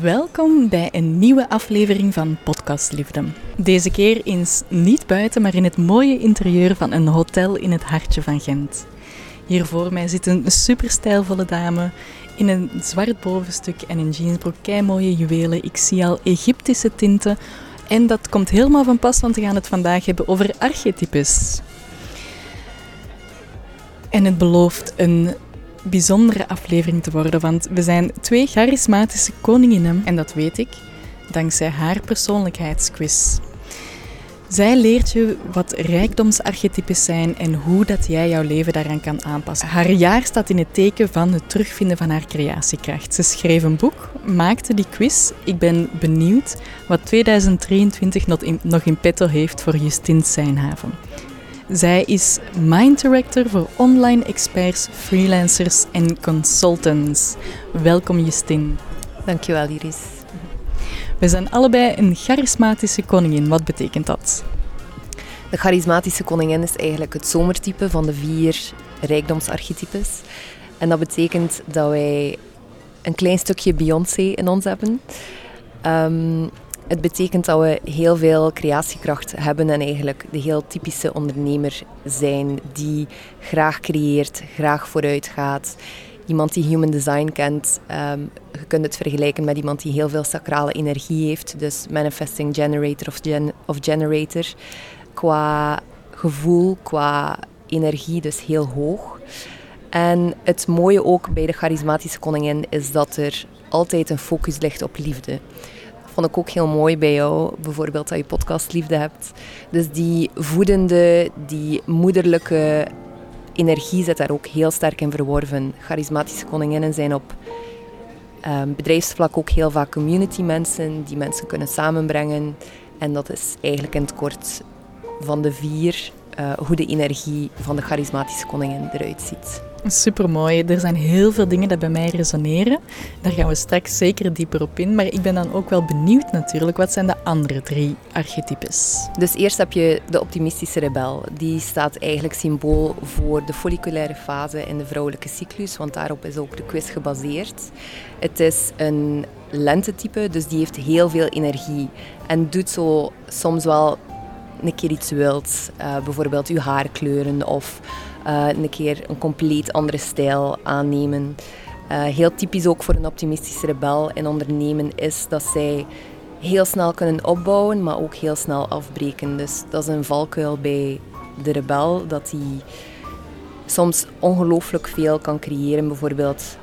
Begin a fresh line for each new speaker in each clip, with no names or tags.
Welkom bij een nieuwe aflevering van Podcast Liefde. Deze keer eens niet buiten, maar in het mooie interieur van een hotel in het hartje van Gent. Hier voor mij zit een super stijlvolle dame in een zwart bovenstuk en een jeansbroek, kei mooie juwelen. Ik zie al Egyptische tinten en dat komt helemaal van pas, want we gaan het vandaag hebben over archetypes. En het belooft een bijzondere aflevering te worden, want we zijn twee charismatische koninginnen en dat weet ik dankzij haar persoonlijkheidsquiz. Zij leert je wat rijkdomsarchetypes zijn en hoe dat jij jouw leven daaraan kan aanpassen. Haar jaar staat in het teken van het terugvinden van haar creatiekracht. Ze schreef een boek, maakte die quiz. Ik ben benieuwd wat 2023 nog in, petto heeft voor Justine Seinhaven. Zij is Mind Director voor online experts, freelancers en consultants. Welkom Justine.
Dankjewel Iris.
We zijn allebei een charismatische koningin. Wat betekent dat?
De charismatische koningin is eigenlijk het zomertype van de vier rijkdomsarchetypes. En dat betekent dat wij een klein stukje Beyoncé in ons hebben. Um, het betekent dat we heel veel creatiekracht hebben en eigenlijk de heel typische ondernemer zijn die graag creëert, graag vooruit gaat. Iemand die human design kent, um, je kunt het vergelijken met iemand die heel veel sacrale energie heeft, dus manifesting generator of, of generator, qua gevoel, qua energie dus heel hoog. En het mooie ook bij de charismatische koningin is dat er altijd een focus ligt op liefde vond ik ook heel mooi bij jou. Bijvoorbeeld dat je podcastliefde hebt. Dus die voedende, die moederlijke energie zit daar ook heel sterk in verworven. Charismatische koninginnen zijn op um, bedrijfsvlak ook heel vaak community mensen die mensen kunnen samenbrengen. En dat is eigenlijk in het kort van de vier uh, hoe de energie van de charismatische koningin eruit ziet.
Super mooi. Er zijn heel veel dingen die bij mij resoneren. Daar gaan we straks zeker dieper op in. Maar ik ben dan ook wel benieuwd natuurlijk. Wat zijn de andere drie archetypes?
Dus eerst heb je de optimistische rebel. Die staat eigenlijk symbool voor de folliculaire fase in de vrouwelijke cyclus. Want daarop is ook de quiz gebaseerd. Het is een lentetype, dus die heeft heel veel energie. En doet zo soms wel een keer iets wilt. Uh, bijvoorbeeld uw haar kleuren of uh, een keer een compleet andere stijl aannemen. Uh, heel typisch ook voor een optimistische rebel in ondernemen is dat zij heel snel kunnen opbouwen, maar ook heel snel afbreken. Dus dat is een valkuil bij de rebel, dat hij soms ongelooflijk veel kan creëren. Bijvoorbeeld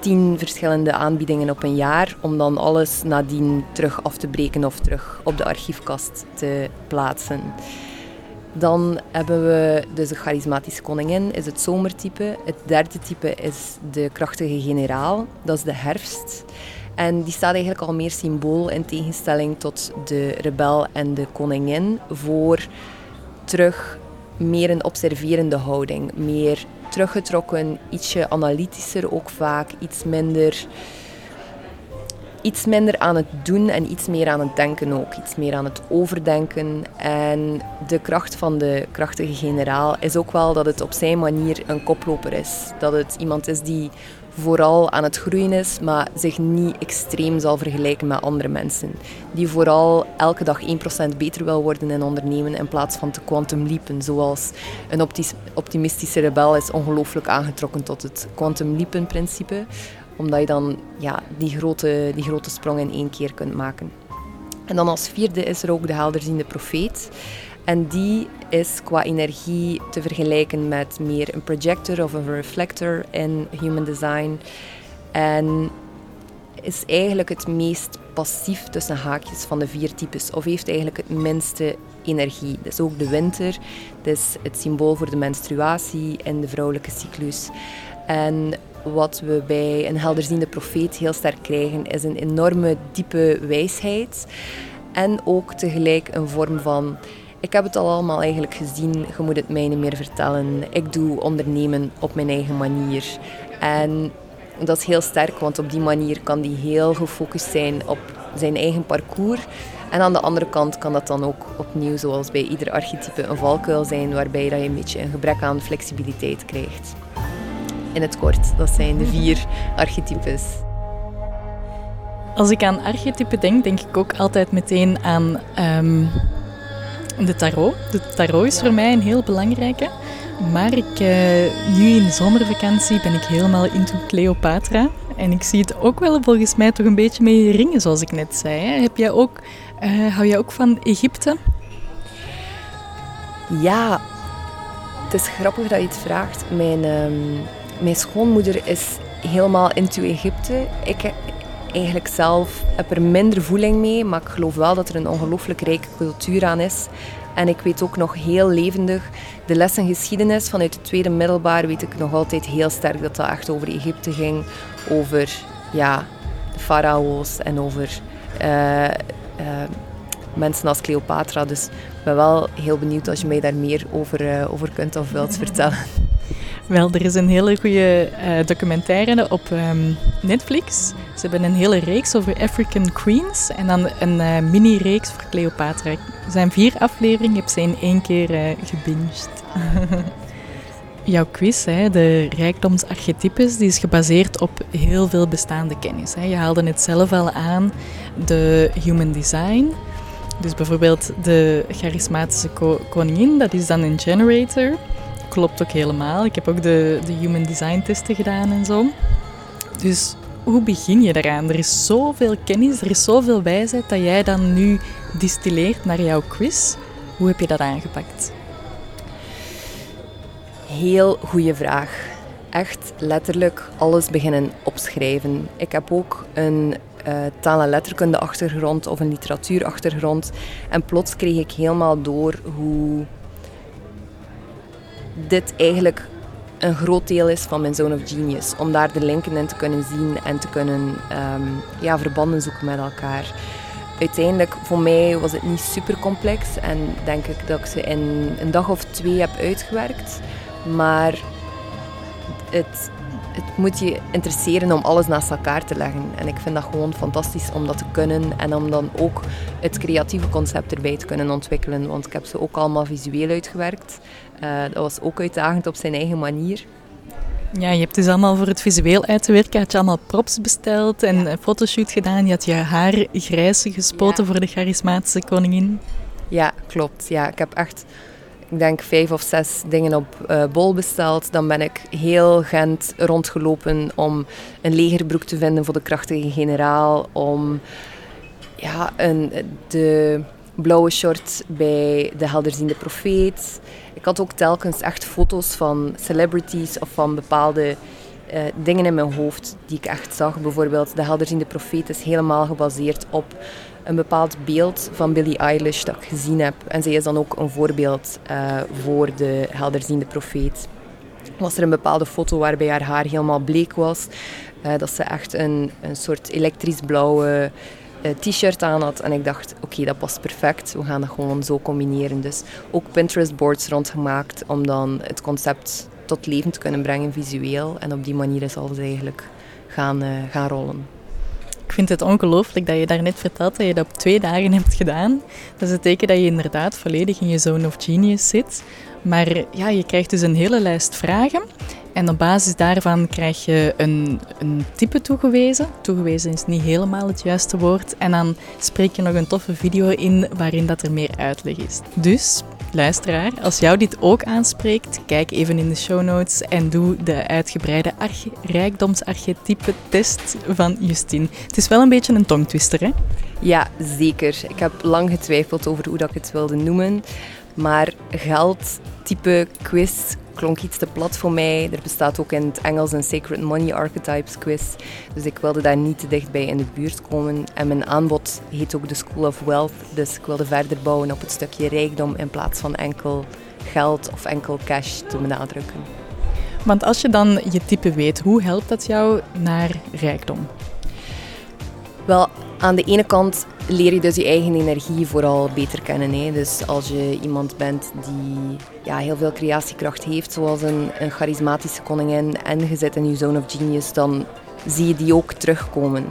tien verschillende aanbiedingen op een jaar, om dan alles nadien terug af te breken of terug op de archiefkast te plaatsen. Dan hebben we dus de charismatische koningin, is het zomertype. Het derde type is de krachtige generaal, dat is de herfst. En die staat eigenlijk al meer symbool in tegenstelling tot de rebel en de koningin voor terug meer een observerende houding. Meer teruggetrokken, ietsje analytischer ook vaak, iets minder iets minder aan het doen en iets meer aan het denken ook. Iets meer aan het overdenken. En de kracht van de krachtige generaal is ook wel dat het op zijn manier een koploper is. Dat het iemand is die vooral aan het groeien is, maar zich niet extreem zal vergelijken met andere mensen. Die vooral elke dag 1% beter wil worden in ondernemen in plaats van te quantum leapen. Zoals een optimistische rebel is ongelooflijk aangetrokken tot het quantum leapen principe omdat je dan ja, die, grote, die grote sprong in één keer kunt maken. En dan als vierde is er ook de helderziende profeet. En die is qua energie te vergelijken met meer een projector of een reflector in human design. En is eigenlijk het meest passief tussen haakjes van de vier types. Of heeft eigenlijk het minste energie. Is ook de winter. Is het symbool voor de menstruatie en de vrouwelijke cyclus. En wat we bij een helderziende profeet heel sterk krijgen, is een enorme diepe wijsheid. En ook tegelijk een vorm van ik heb het al allemaal eigenlijk gezien, je moet het mij niet meer vertellen. Ik doe ondernemen op mijn eigen manier. En dat is heel sterk, want op die manier kan die heel gefocust zijn op zijn eigen parcours. En aan de andere kant kan dat dan ook opnieuw, zoals bij ieder archetype, een valkuil zijn waarbij je een beetje een gebrek aan flexibiliteit krijgt in het kort. Dat zijn de vier archetypes.
Als ik aan archetypen denk, denk ik ook altijd meteen aan ehm, de tarot. De tarot is voor mij een heel belangrijke. Maar ik, uh, nu in zomervakantie ben ik helemaal into Cleopatra. En ik zie het ook wel volgens mij toch een beetje met ringen, zoals ik net zei. Hè? Heb jij ook, uh, hou jij ook van Egypte?
Ja, het is grappig dat je het vraagt. Mijn, um, mijn schoonmoeder is helemaal into Egypte. Ik eigenlijk zelf heb er minder voeling mee, maar ik geloof wel dat er een ongelooflijk rijke cultuur aan is. En ik weet ook nog heel levendig de lessen geschiedenis vanuit het tweede middelbaar weet ik nog altijd heel sterk dat dat echt over Egypte ging, over ja, de farao's en over uh, uh, mensen als Cleopatra. Dus ik ben wel heel benieuwd als je mij daar meer over, uh, over kunt of wilt vertellen.
Wel, er is een hele goede uh, documentaire op um, Netflix. Ze hebben een hele reeks over African Queens en dan een uh, mini-reeks voor Cleopatra. Er zijn vier afleveringen, heb ze in één keer uh, gebinged. Jouw quiz, hè, de rijkdomsarchetypes, die is gebaseerd op heel veel bestaande kennis. Hè. Je haalde het zelf al aan, de human design. Dus bijvoorbeeld de charismatische ko koningin, dat is dan een generator klopt ook helemaal. Ik heb ook de, de human design testen gedaan en zo. Dus hoe begin je daaraan? Er is zoveel kennis, er is zoveel wijsheid dat jij dan nu distilleert naar jouw quiz. Hoe heb je dat aangepakt?
Heel goede vraag. Echt letterlijk alles beginnen opschrijven. Ik heb ook een uh, taal- en letterkunde achtergrond of een literatuurachtergrond. En plots kreeg ik helemaal door hoe dit eigenlijk een groot deel is van mijn Zone of Genius. Om daar de linken in te kunnen zien en te kunnen um, ja, verbanden zoeken met elkaar. Uiteindelijk, voor mij was het niet super complex en denk ik dat ik ze in een dag of twee heb uitgewerkt. Maar het, het moet je interesseren om alles naast elkaar te leggen. En ik vind dat gewoon fantastisch om dat te kunnen en om dan ook het creatieve concept erbij te kunnen ontwikkelen. Want ik heb ze ook allemaal visueel uitgewerkt. Uh, dat was ook uitdagend op zijn eigen manier.
Ja, je hebt dus allemaal voor het visueel uit te werken, had je allemaal props besteld en ja. een fotoshoot gedaan. Je had je haar grijs gespoten ja. voor de charismatische koningin.
Ja, klopt. Ja, ik heb echt, ik denk, vijf of zes dingen op uh, bol besteld. Dan ben ik heel Gent rondgelopen om een legerbroek te vinden voor de krachtige generaal. Om ja, een, de blauwe short bij de helderziende profeet. Ik had ook telkens echt foto's van celebrities of van bepaalde uh, dingen in mijn hoofd die ik echt zag. Bijvoorbeeld de helderziende profeet is helemaal gebaseerd op een bepaald beeld van Billie Eilish dat ik gezien heb. En zij is dan ook een voorbeeld uh, voor de helderziende profeet. Was er een bepaalde foto waarbij haar haar helemaal bleek was. Uh, dat ze echt een, een soort elektrisch blauwe t-shirt aan had. En ik dacht, oké, dat past perfect. We gaan dat gewoon zo combineren. Dus ook Pinterest-boards rondgemaakt om dan het concept tot leven te kunnen brengen visueel. En op die manier is alles eigenlijk gaan, gaan rollen.
Ik vind het ongelooflijk dat je daarnet vertelt dat je dat op twee dagen hebt gedaan. Dat is het teken dat je inderdaad volledig in je zone of genius zit. Maar ja, je krijgt dus een hele lijst vragen. En op basis daarvan krijg je een, een type toegewezen. Toegewezen is niet helemaal het juiste woord. En dan spreek je nog een toffe video in waarin dat er meer uitleg is. Dus, luisteraar, als jou dit ook aanspreekt, kijk even in de show notes en doe de uitgebreide rijkdomsarchetype-test van Justine. Het is wel een beetje een tongtwister, hè?
Ja, zeker. Ik heb lang getwijfeld over hoe dat ik het wilde noemen. Maar geld, type, quiz klonk iets te plat voor mij. Er bestaat ook in het Engels een Sacred Money Archetypes quiz. Dus ik wilde daar niet te dichtbij in de buurt komen. En mijn aanbod heet ook de School of Wealth. Dus ik wilde verder bouwen op het stukje rijkdom in plaats van enkel geld of enkel cash te benadrukken.
Want als je dan je type weet, hoe helpt dat jou naar rijkdom?
Wel, aan de ene kant leer je dus je eigen energie vooral beter kennen. Hè. Dus als je iemand bent die ja, heel veel creatiekracht heeft, zoals een, een charismatische koningin, en je zit in je zone of genius, dan zie je die ook terugkomen.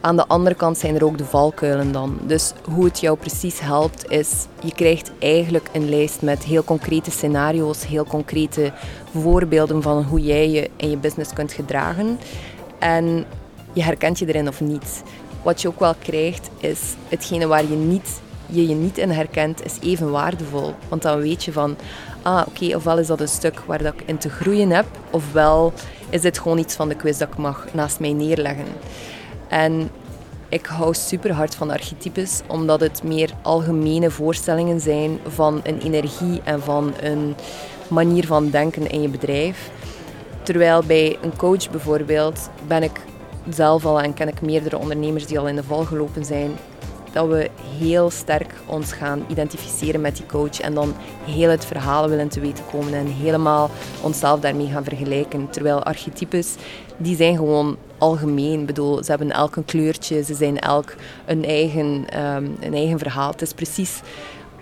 Aan de andere kant zijn er ook de valkuilen dan. Dus hoe het jou precies helpt is, je krijgt eigenlijk een lijst met heel concrete scenario's, heel concrete voorbeelden van hoe jij je in je business kunt gedragen. En je herkent je erin of niet. wat je ook wel krijgt, is hetgene waar je niet, je, je niet in herkent, is even waardevol. Want dan weet je van, ah oké, ofwel is dat een stuk waar dat ik in te groeien heb, ofwel is dit gewoon iets van de quiz dat ik mag naast mij neerleggen. En ik hou super hard van archetypes, omdat het meer algemene voorstellingen zijn van een energie en van een manier van denken in je bedrijf. Terwijl bij een coach bijvoorbeeld ben ik zelf al en ken ik meerdere ondernemers die al in de val gelopen zijn, dat we heel sterk ons gaan identificeren met die coach en dan heel het verhaal willen te weten komen en helemaal onszelf daarmee gaan vergelijken. Terwijl archetypes, die zijn gewoon algemeen. Ik bedoel, ze hebben elk een kleurtje, ze zijn elk een eigen, um, een eigen verhaal. Het is precies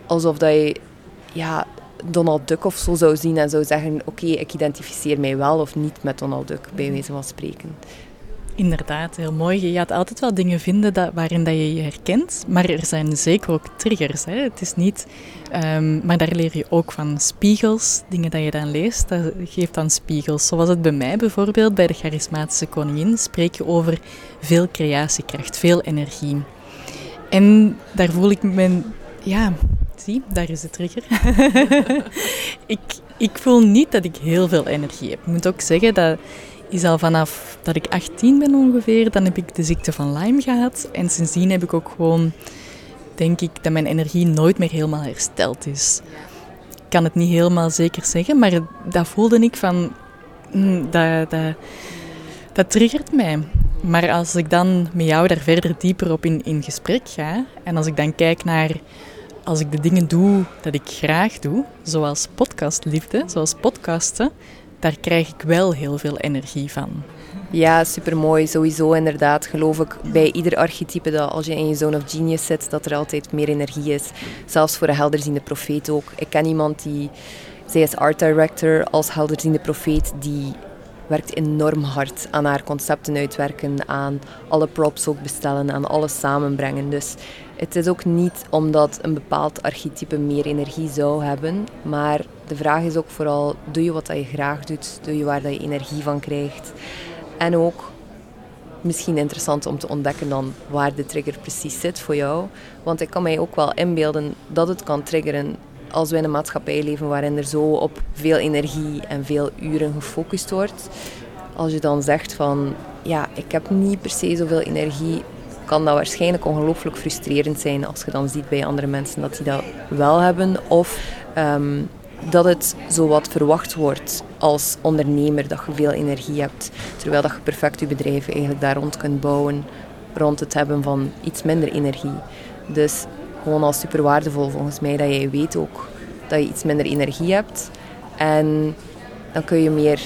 alsof dat je ja, Donald Duck of zo zou zien en zou zeggen: Oké, ik identificeer mij wel of niet met Donald Duck, bij wijze van spreken.
Inderdaad, heel mooi. Je gaat altijd wel dingen vinden dat, waarin dat je je herkent, maar er zijn zeker ook triggers. Hè. Het is niet, um, maar daar leer je ook van spiegels, dingen dat je dan leest, dat geeft dan spiegels. Zoals het bij mij bijvoorbeeld, bij de charismatische koningin, spreek je over veel creatiekracht, veel energie. En daar voel ik me, ja, zie, daar is de trigger. ik, ik voel niet dat ik heel veel energie heb. Ik moet ook zeggen dat is al vanaf dat ik 18 ben ongeveer, dan heb ik de ziekte van Lyme gehad. En sindsdien heb ik ook gewoon, denk ik, dat mijn energie nooit meer helemaal hersteld is. Ik kan het niet helemaal zeker zeggen, maar dat voelde ik van, mm, dat, dat, dat triggert mij. Maar als ik dan met jou daar verder dieper op in, in gesprek ga, en als ik dan kijk naar als ik de dingen doe dat ik graag doe, zoals podcastliefde, zoals podcasten, daar krijg ik wel heel veel energie van.
Ja, supermooi. Sowieso inderdaad geloof ik bij ieder archetype dat als je in je zone of genius zit, dat er altijd meer energie is. Zelfs voor een helderziende profeet ook. Ik ken iemand die, zij is art director als helderziende profeet, die werkt enorm hard aan haar concepten uitwerken, aan alle props ook bestellen, aan alles samenbrengen. Dus het is ook niet omdat een bepaald archetype meer energie zou hebben, maar de vraag is ook vooral, doe je wat je graag doet? Doe je waar dat je energie van krijgt? En ook, misschien interessant om te ontdekken dan waar de trigger precies zit voor jou. Want ik kan mij ook wel inbeelden dat het kan triggeren als we in een maatschappij leven waarin er zo op veel energie en veel uren gefocust wordt. Als je dan zegt van, ja, ik heb niet per se zoveel energie, kan dat waarschijnlijk ongelooflijk frustrerend zijn als je dan ziet bij andere mensen dat die dat wel hebben. Of ehm, dat het zo wat verwacht wordt als ondernemer, dat je veel energie hebt. Terwijl dat je perfect je bedrijf eigenlijk daar rond kunt bouwen, rond het hebben van iets minder energie. Dus gewoon al super waardevol volgens mij dat jij weet ook dat je iets minder energie hebt. En dan kun je meer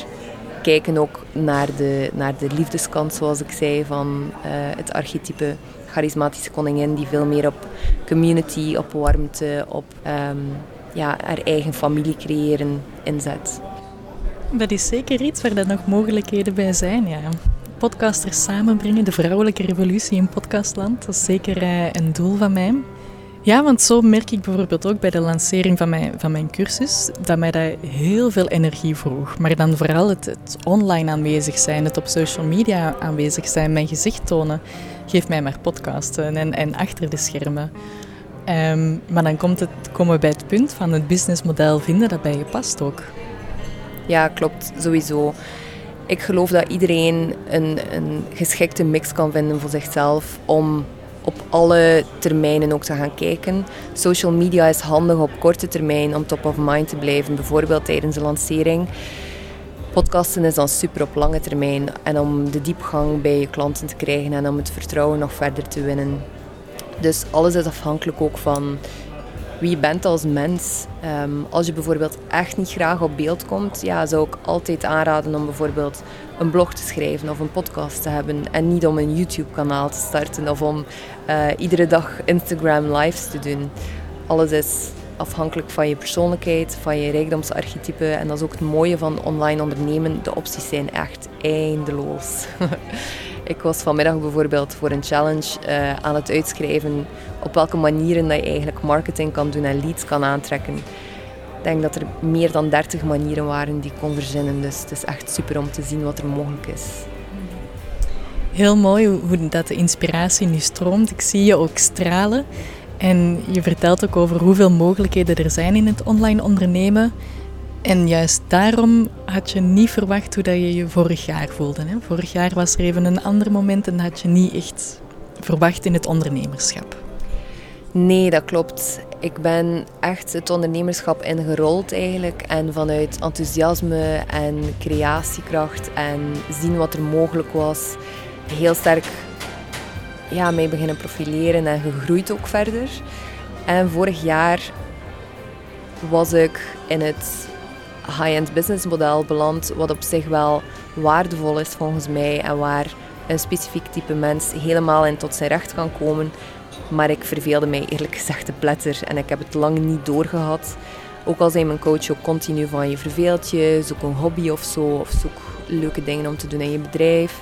kijken ook naar de, naar de liefdeskant, zoals ik zei, van uh, het archetype charismatische koningin die veel meer op community, op warmte, op um, ja, haar eigen familie creëren inzet.
Dat is zeker iets waar er nog mogelijkheden bij zijn, ja. Podcasters samenbrengen, de vrouwelijke revolutie in podcastland, dat is zeker uh, een doel van mij. Ja, want zo merk ik bijvoorbeeld ook bij de lancering van mijn, van mijn cursus dat mij dat heel veel energie vroeg. Maar dan vooral het, het online aanwezig zijn, het op social media aanwezig zijn, mijn gezicht tonen, geeft mij maar podcasten en, en achter de schermen. Um, maar dan komt het, komen we bij het punt van het businessmodel vinden dat bij je past ook.
Ja, klopt, sowieso. Ik geloof dat iedereen een, een geschikte mix kan vinden voor zichzelf om op alle termijnen ook te gaan kijken. Social media is handig op korte termijn om top of mind te blijven, bijvoorbeeld tijdens de lancering. Podcasten is dan super op lange termijn en om de diepgang bij je klanten te krijgen en om het vertrouwen nog verder te winnen. Dus alles is afhankelijk ook van wie je bent als mens. Ehm, als je bijvoorbeeld echt niet graag op beeld komt, ja, zou ik altijd aanraden om bijvoorbeeld een blog te schrijven of een podcast te hebben. En niet om een YouTube-kanaal te starten of om uh, iedere dag Instagram lives te doen. Alles is afhankelijk van je persoonlijkheid, van je rijkdomsarchetype. En dat is ook het mooie van online ondernemen. De opties zijn echt eindeloos. Ik was vanmiddag bijvoorbeeld voor een challenge uh, aan het uitschrijven op welke manieren dat je eigenlijk marketing kan doen en leads kan aantrekken. Ik denk dat er meer dan 30 manieren waren die kon verzinnen. Dus het is echt super om te zien wat er mogelijk is.
Heel mooi hoe dat de inspiratie nu stroomt. Ik zie je ook stralen. En je vertelt ook over hoeveel mogelijkheden er zijn in het online ondernemen. En juist daarom had je niet verwacht hoe dat je je vorig jaar voelde. Hè? Vorig jaar was er even een ander moment en dat had je niet echt verwacht in het ondernemerschap.
Nee, dat klopt. Ik ben echt het ondernemerschap ingerold eigenlijk. En vanuit enthousiasme en creatiekracht en zien wat er mogelijk was, heel sterk ja, mij beginnen profileren en gegroeid ook verder. En vorig jaar was ik in het high-end business model beland, wat op zich wel waardevol is volgens mij en waar een specifiek type mens helemaal in tot zijn recht kan komen. Maar ik verveelde mij eerlijk gezegd te pletter en ik heb het lang niet doorgehad. Ook al zei mijn coach ook continu van je verveelt je, zoek een hobby of zo, of zoek leuke dingen om te doen in je bedrijf.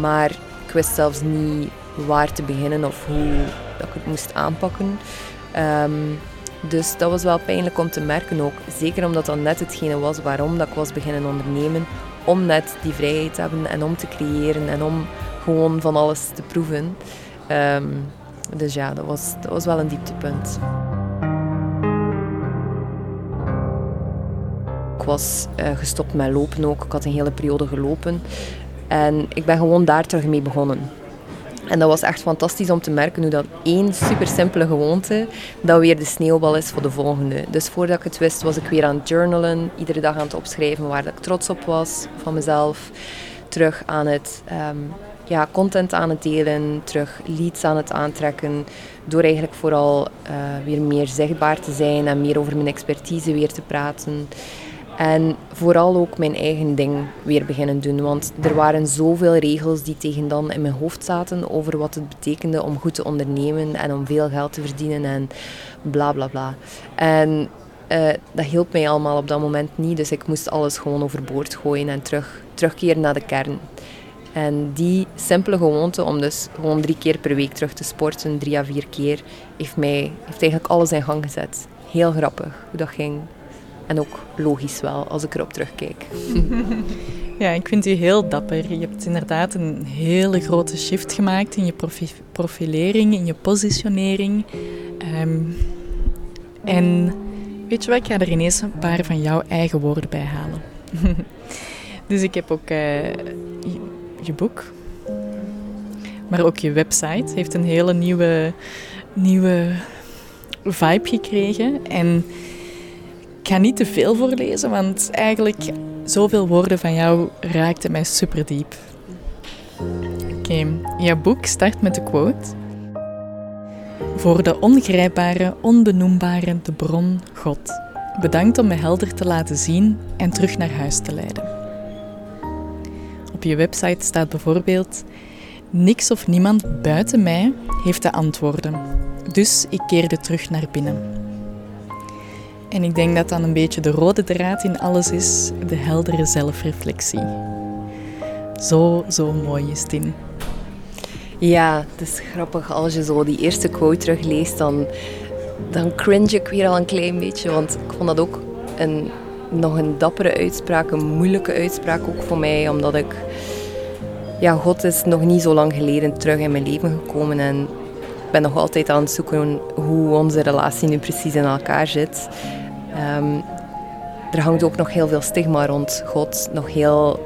Maar ik wist zelfs niet waar te beginnen of hoe dat ik het moest aanpakken. Ehm, dus dat was wel pijnlijk om te merken ook. Zeker omdat dat net hetgene was waarom dat ik was beginnen ondernemen. Om net die vrijheid te hebben en om te creëren en om gewoon van alles te proeven. Ehm, dus ja, dat was, dat was wel een dieptepunt. Ik was uh, gestopt met lopen ook. Ik had een hele periode gelopen. En ik ben gewoon daar terug mee begonnen. En dat was echt fantastisch om te merken hoe dat één super simpele gewoonte, dat weer de sneeuwbal is voor de volgende. Dus voordat ik het wist, was ik weer aan het journalen, iedere dag aan het opschrijven waar ik trots op was van mezelf. Terug aan het ehm, ja, content aan het delen, terug leads aan het aantrekken. Door eigenlijk vooral uh, weer meer zichtbaar te zijn en meer over mijn expertise weer te praten. En vooral ook mijn eigen ding weer beginnen doen. Want er waren zoveel regels die tegen dan in mijn hoofd zaten over wat het betekende om goed te ondernemen en om veel geld te verdienen en bla bla bla. En uh, dat hielp mij allemaal op dat moment niet. Dus ik moest alles gewoon overboord gooien en terug, terugkeren naar de kern. En die simpele gewoonte om dus gewoon drie keer per week terug te sporten, drie à vier keer, heeft, mij, heeft eigenlijk alles in gang gezet. Heel grappig hoe dat ging. En ook logisch wel, als ik erop terugkijk.
Ja, ik vind u heel dapper. Je hebt inderdaad een hele grote shift gemaakt in je profilering, in je positionering. Ehm, en weet je wat, ik ga er ineens een paar van jouw eigen woorden bij halen. dus ik heb ook uh, je, boek, maar ook je website heeft een hele nieuwe, nieuwe vibe gekregen. En ik ga niet te veel voorlezen, want eigenlijk zoveel woorden van jou raakten mij super diep. Oké, jouw boek start met de quote. Voor de ongrijpbare, onbenoembare, de bron God. Bedankt om me helder te laten zien en terug naar huis te leiden. Op je website staat bijvoorbeeld: Niks of niemand buiten mij heeft de antwoorden. Dus ik keerde terug naar binnen. En ik denk dat dan een beetje de rode draad in alles is, de heldere zelfreflectie. Zo, zo mooi is
Ja, het is grappig als je zo die eerste quote terugleest, dan, dan cringe ik weer al een klein beetje. Want ik vond dat ook een, nog een dappere uitspraak, een moeilijke uitspraak ook voor mij. Omdat ik, ja, God is nog niet zo lang geleden terug in mijn leven gekomen. En ik ben nog altijd aan het zoeken hoe onze relatie nu precies in elkaar zit. Um, er hangt ook nog heel veel stigma rond God, nog heel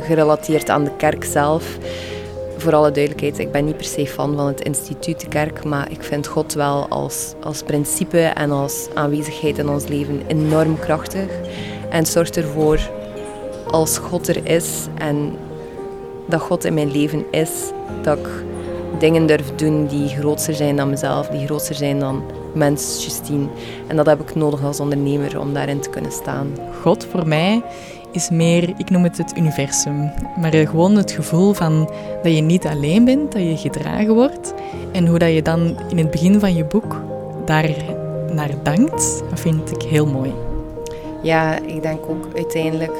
gerelateerd aan de kerk zelf. Voor alle duidelijkheid, ik ben niet per se fan van het instituut de kerk, maar ik vind God wel als, als principe en als aanwezigheid in ons leven enorm krachtig. En zorgt ervoor, als God er is en dat God in mijn leven is, dat ik dingen durf doen die groter zijn dan mezelf, die groter zijn dan mens Justine. En dat heb ik nodig als ondernemer om daarin te kunnen staan.
God voor mij is meer, ik noem het het universum. Maar gewoon het gevoel van dat je niet alleen bent, dat je gedragen wordt. En hoe dat je dan in het begin van je boek daar naar dankt, dat vind ik heel mooi.
Ja, ik denk ook uiteindelijk...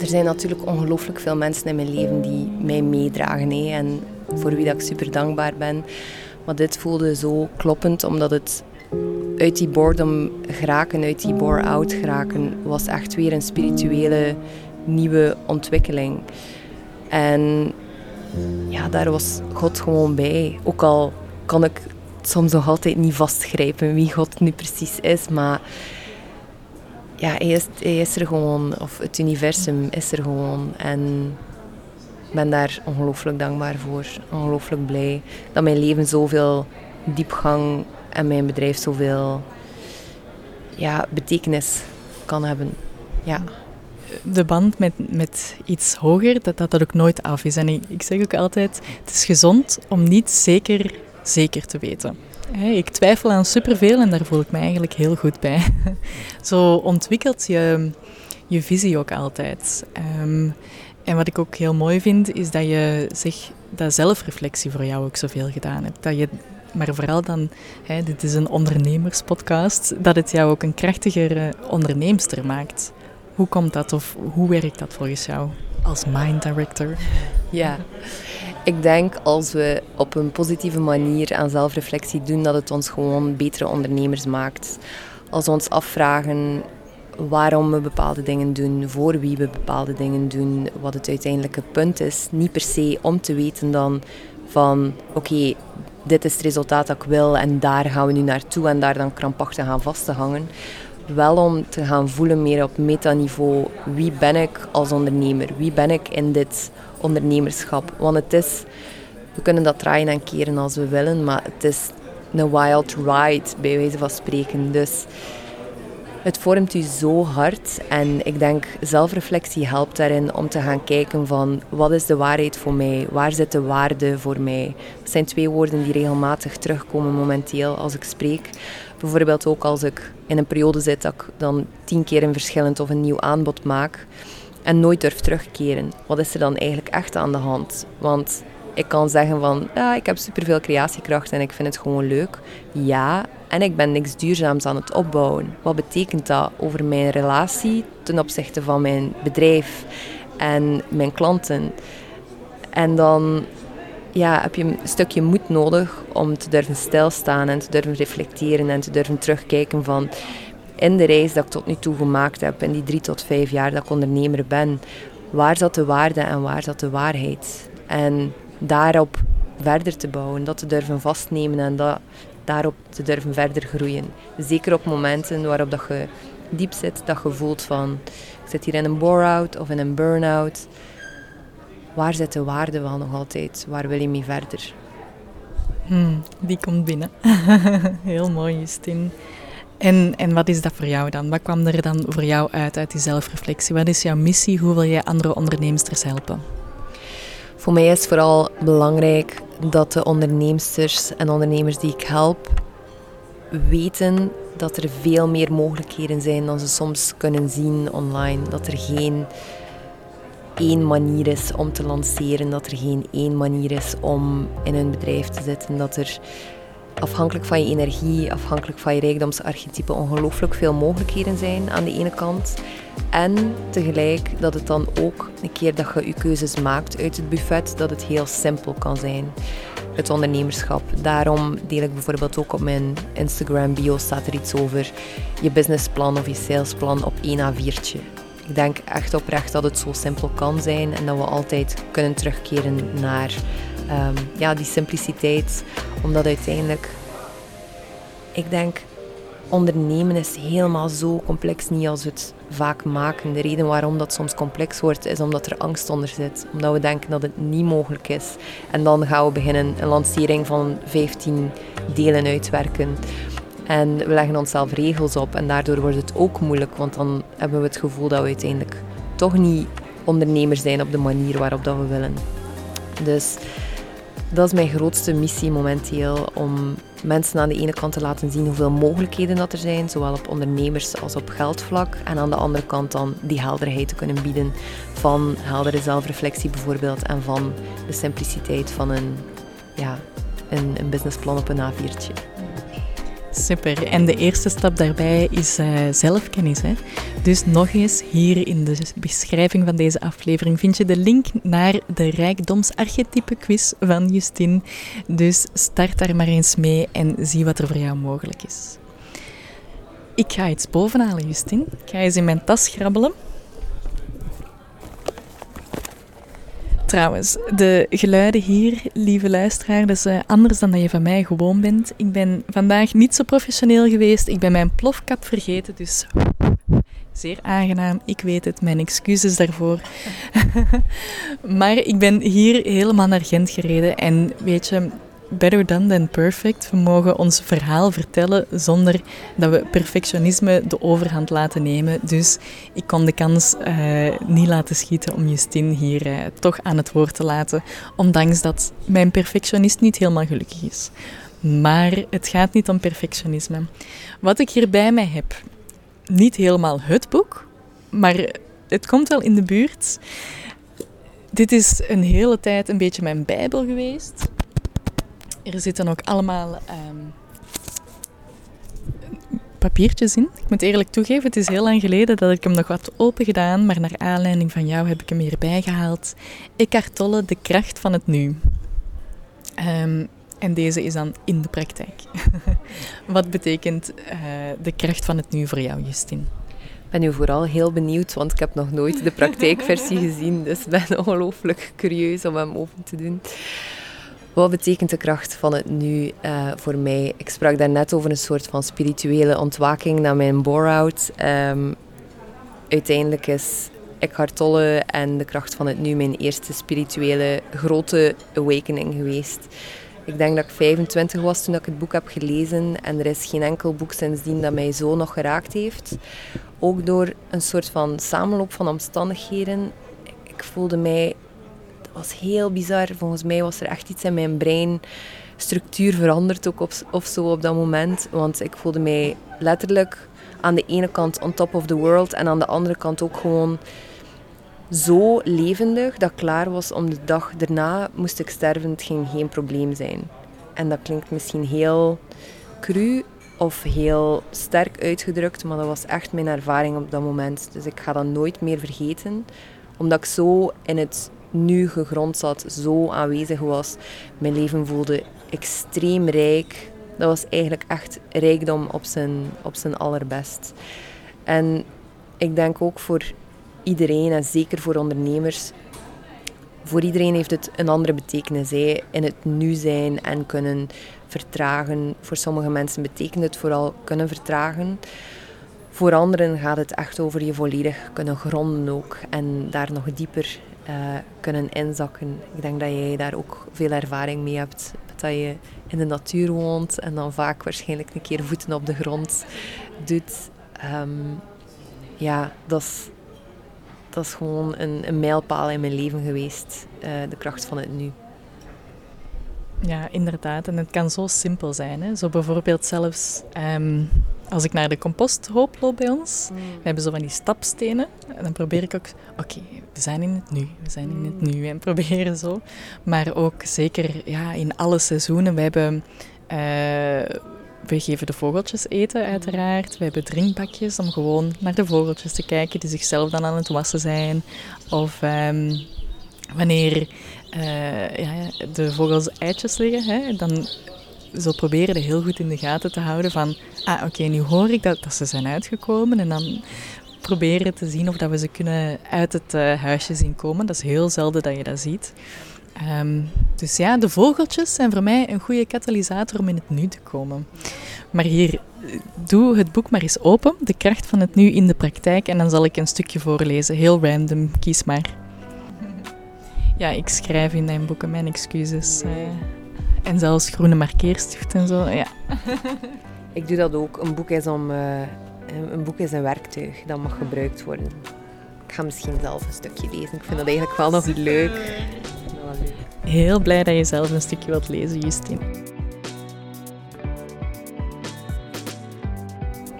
Er zijn natuurlijk ongelooflijk veel mensen in mijn leven die mij meedragen. Hè, en voor wie dat ik super dankbaar ben. Maar dit voelde zo kloppend, omdat het uit die boredom geraken, uit die bore-out geraken, was echt weer een spirituele nieuwe ontwikkeling. En ja, daar was God gewoon bij. Ook al kan ik soms nog altijd niet vastgrijpen wie God nu precies is, maar ja, hij is, er gewoon, of het universum is er gewoon. En ik ben daar ongelooflijk dankbaar voor, ongelooflijk blij dat mijn leven zoveel diepgang en mijn bedrijf zoveel ja, betekenis kan hebben. Ja.
De band met, met iets hoger, dat, dat dat ook nooit af is. En ik, ik zeg ook altijd, het is gezond om niet zeker, zeker te weten. Ik twijfel aan superveel en daar voel ik me eigenlijk heel goed bij. Zo ontwikkelt je je visie ook altijd. Ehm, en wat ik ook heel mooi vind, is dat je zegt dat zelfreflectie voor jou ook zoveel gedaan hebt. Dat je, maar vooral dan, hè, dit is een ondernemerspodcast, dat het jou ook een krachtigere onderneemster maakt. Hoe komt dat of hoe werkt dat volgens jou als mind director?
Ja, ik denk als we op een positieve manier aan zelfreflectie doen, dat het ons gewoon betere ondernemers maakt. Als we ons afvragen waarom we bepaalde dingen doen, voor wie we bepaalde dingen doen, wat het uiteindelijke punt is. Niet per se om te weten dan van oké, dit is het resultaat dat ik wil en daar gaan we nu naartoe en daar dan krampachtig aan vast te hangen. Wel om te gaan voelen meer op metaniveau, wie ben ik als ondernemer? Wie ben ik in dit ondernemerschap? Want het is, we kunnen dat draaien en keren als we willen, maar het is een wild ride, bij wijze van spreken. Dus het vormt u zo hard en ik denk zelfreflectie helpt daarin om te gaan kijken van wat is de waarheid voor mij, waar zit de waarde voor mij. Dat zijn twee woorden die regelmatig terugkomen momenteel als ik spreek. Bijvoorbeeld ook als ik in een periode zit dat ik dan tien keer een verschillend of een nieuw aanbod maak en nooit durf terugkeren. Wat is er dan eigenlijk echt aan de hand? Want ik kan zeggen van, ja, ik heb superveel creatiekracht en ik vind het gewoon leuk. Ja, en ik ben niks duurzaams aan het opbouwen. Wat betekent dat over mijn relatie ten opzichte van mijn bedrijf en mijn klanten? En dan ja, heb je een stukje moed nodig om te durven stilstaan en te durven reflecteren en te durven terugkijken van in de reis dat ik tot nu toe gemaakt heb, in die drie tot vijf jaar dat ik ondernemer ben, waar zat de waarde en waar zat de waarheid? En daarop verder te bouwen, dat te durven vastnemen en dat, daarop te durven verder groeien. Zeker op momenten waarop dat je diep zit, dat je voelt van ik zit hier in een bore-out of in een burn-out. Waar zit de waarde wel nog altijd? Waar wil je mee verder?
Hmm, die komt binnen. Heel mooi, Justin. En, en wat is dat voor jou dan? Wat kwam er dan voor jou uit, uit die zelfreflectie? Wat is jouw missie? Hoe wil jij andere onderneemsters helpen?
Voor mij is vooral belangrijk dat de onderneemsters en ondernemers die ik help weten dat er veel meer mogelijkheden zijn dan ze soms kunnen zien online. Dat er geen één manier is om te lanceren, dat er geen één manier is om in een bedrijf te zitten, dat er afhankelijk van je energie, afhankelijk van je rijkdomsarchetype, ongelooflijk veel mogelijkheden zijn aan de ene kant. En tegelijk dat het dan ook, een keer dat je je keuzes maakt uit het buffet, dat het heel simpel kan zijn. Het ondernemerschap. Daarom deel ik bijvoorbeeld ook op mijn Instagram bio staat er iets over je businessplan of je salesplan op één A4'tje. Ik denk echt oprecht dat het zo simpel kan zijn en dat we altijd kunnen terugkeren naar um, ja, die simpliciteit. Omdat uiteindelijk, ik denk, ondernemen is helemaal zo complex niet als we het vaak maken. De reden waarom dat soms complex wordt, is omdat er angst onder zit. Omdat we denken dat het niet mogelijk is. En dan gaan we beginnen een lancering van 15 delen uitwerken. En we leggen onszelf regels op en daardoor wordt het ook moeilijk, want dan hebben we het gevoel dat we uiteindelijk toch niet ondernemer zijn op de manier waarop dat we willen. Dus dat is mijn grootste missie momenteel, om mensen aan de ene kant te laten zien hoeveel mogelijkheden dat er zijn, zowel op ondernemers als op geldvlak. En aan de andere kant dan die helderheid te kunnen bieden van heldere zelfreflectie bijvoorbeeld en van de simpliciteit van een, ja, een, een businessplan op een A4'tje.
Super. En de eerste stap daarbij is uh, zelfkennis. Hè? Dus nog eens, hier in de beschrijving van deze aflevering vind je de link naar de rijkdomsarchetype quiz van Justin. Dus start daar maar eens mee en zie wat er voor jou mogelijk is. Ik ga iets bovenhalen, Justin. Ik ga eens in mijn tas grabbelen. Trouwens, de geluiden hier, lieve luisteraar, dat is eh, anders dan dat je van mij gewoon bent. Ik ben vandaag niet zo professioneel geweest. Ik ben mijn plofkap vergeten, dus zeer aangenaam. Ik weet het, mijn excuses daarvoor. maar ik ben hier helemaal naar Gent gereden en weet je, better done than perfect. We mogen ons verhaal vertellen zonder dat we perfectionisme de overhand laten nemen. Dus ik kon de kans uh, niet laten schieten om Justine hier uh, toch aan het woord te laten. Ondanks dat mijn perfectionist niet helemaal gelukkig is. Maar het gaat niet om perfectionisme. Wat ik hier bij mij heb, niet helemaal het boek, maar het komt wel in de buurt. Dit is een hele tijd een beetje mijn Bijbel geweest. Er zitten ook allemaal ehm, papiertjes in. Ik moet eerlijk toegeven, het is heel lang geleden dat ik hem nog had open gedaan, maar naar aanleiding van jou heb ik hem hierbij gehaald. Eckhart Tolle, De kracht van het nu. Um, en deze is dan in de praktijk. Wat betekent uh, de kracht van het nu voor jou, Justine?
Ik ben nu vooral heel benieuwd, want ik heb nog nooit de praktijkversie gezien. Dus ik ben ongelooflijk curieus om hem open te doen. Wat betekent de kracht van het nu uh, voor mij? Ik sprak daarnet over een soort van spirituele ontwaking na mijn bore-out. Um, uiteindelijk is Eckhart Tolle en de kracht van het nu mijn eerste spirituele grote awakening geweest. Ik denk dat ik 25 was toen ik het boek heb gelezen en er is geen enkel boek sindsdien dat mij zo nog geraakt heeft. Ook door een soort van samenloop van omstandigheden. Ik voelde mij was heel bizar. Volgens mij was er echt iets in mijn brein. Structuur veranderd ook of zo op dat moment. Want ik voelde mij letterlijk aan de ene kant on top of the world en aan de andere kant ook gewoon zo levendig dat klaar was om de dag daarna moest ik sterven. Het ging geen probleem zijn. En dat klinkt misschien heel cru of heel sterk uitgedrukt, maar dat was echt mijn ervaring op dat moment. Dus ik ga dat nooit meer vergeten, omdat ik zo in het nu gegrond zat, zo aanwezig was. Mijn leven voelde extreem rijk. Dat was eigenlijk echt rijkdom op zijn, op zijn allerbest. En ik denk ook voor iedereen, en zeker voor ondernemers, voor iedereen heeft het een andere betekenis. Hè. In het nu zijn en kunnen vertragen. Voor sommige mensen betekent het vooral kunnen vertragen. Voor anderen gaat het echt over je volledig kunnen gronden ook. En daar nog dieper uh, kunnen inzakken. Ik denk dat jij daar ook veel ervaring mee hebt. Dat je in de natuur woont en dan vaak waarschijnlijk een keer voeten op de grond doet. Um, ja, dat is, dat is gewoon een, een mijlpaal in mijn leven geweest. Uh, de kracht van het nu.
Ja, inderdaad. En het kan zo simpel zijn. Hè? Zo bijvoorbeeld zelfs um, als ik naar de composthoop loop bij ons. Mm. We hebben zo van die stapstenen. En dan probeer ik ook... Oké, we zijn in het nu. We zijn in het mm. nu. En proberen zo. Maar ook zeker ja, in alle seizoenen. We hebben... Uh, we geven de vogeltjes eten, uiteraard. We hebben drinkbakjes om gewoon naar de vogeltjes te kijken die zichzelf dan aan het wassen zijn. Of um, wanneer uh, ja, de vogels eitjes leggen, hè, dan zo proberen heel goed in de gaten te houden van, ah oké, nu hoor ik dat, ze zijn uitgekomen en dan proberen te zien of dat we ze kunnen uit het uh, huisje zien komen. Dat is heel zelden dat je dat ziet. Um, dus ja, de vogeltjes zijn voor mij een goede katalysator om in het nu te komen. Maar hier, doe het boek maar eens open, de kracht van het nu in de praktijk, en dan zal ik een stukje voorlezen. Heel random, kies maar. Ja, ik schrijf in mijn boeken mijn excuses. Uh, en zelfs groene markeerstift en zo, ja.
Ik doe dat ook. Een boek is, om, uh, een, boek is een werktuig dat mag gebruikt worden. Ik ga misschien zelf een stukje lezen. Ik vind dat eigenlijk wel nog leuk.
Heel blij dat je zelf een stukje wilt lezen, Justine.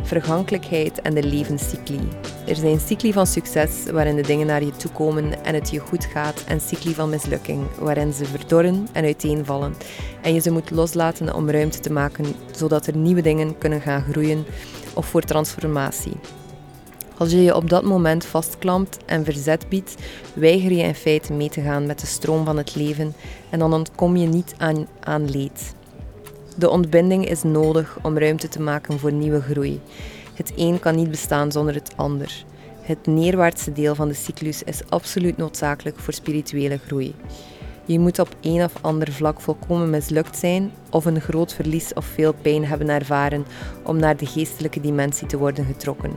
Vergankelijkheid en de levenscycli. Er zijn cycli van succes waarin de dingen naar je toe komen en het je goed gaat en cycli van mislukking waarin ze verdorren en uiteenvallen en je ze moet loslaten om ruimte te maken zodat er nieuwe dingen kunnen gaan groeien of voor transformatie. Als je je op dat moment vastklampt en verzet biedt, weiger je in feite mee te gaan met de stroom van het leven en dan ontkom je niet aan, aan leed. De ontbinding is nodig om ruimte te maken voor nieuwe groei. Het een kan niet bestaan zonder het ander. Het neerwaartse deel van de cyclus is absoluut noodzakelijk voor spirituele groei. Je moet op een of ander vlak volkomen mislukt zijn of een groot verlies of veel pijn hebben ervaren om naar de geestelijke dimensie te worden getrokken.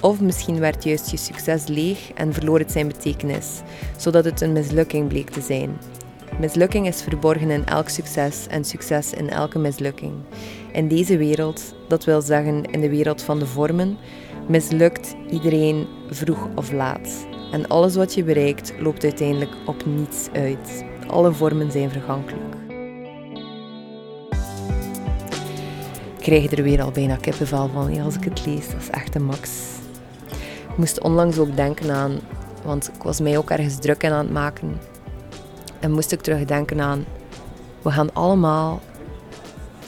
Of misschien werd juist je succes leeg en verloor het zijn betekenis, zodat het een mislukking bleek te zijn. Mislukking is verborgen in elk succes en succes in elke mislukking. In deze wereld, dat wil zeggen in de wereld van de vormen, mislukt iedereen vroeg of laat. En alles wat je bereikt loopt uiteindelijk op niets uit. Alle vormen zijn vergankelijk. Ik krijg er weer al bijna kippenvel van als ik het lees. Dat is echt een max. Ik moest onlangs ook denken aan, want ik was mij ook ergens druk in aan het maken. En moest ik terugdenken aan, we gaan allemaal,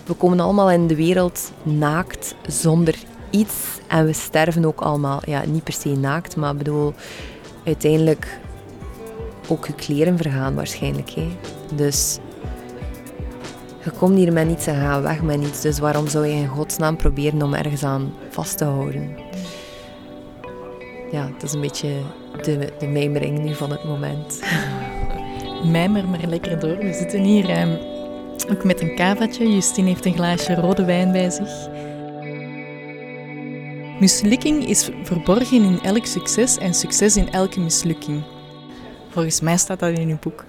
we komen allemaal in de wereld naakt, zonder iets. En we sterven ook allemaal, ja, niet per se naakt, maar bedoel, uiteindelijk ook je kleren vergaan waarschijnlijk. Hè. Dus je komt hier met niets en gaat weg met niets. Dus waarom zou je in godsnaam proberen om ergens aan vast te houden? Ja, dat is een beetje de, de mijmering nu van het moment.
Mijmer maar lekker door. We zitten hier eh, ook met een kavaatje. Justine heeft een glaasje rode wijn bij zich. Mislukking is verborgen in elk succes en succes in elke mislukking. Volgens mij staat dat in uw boek.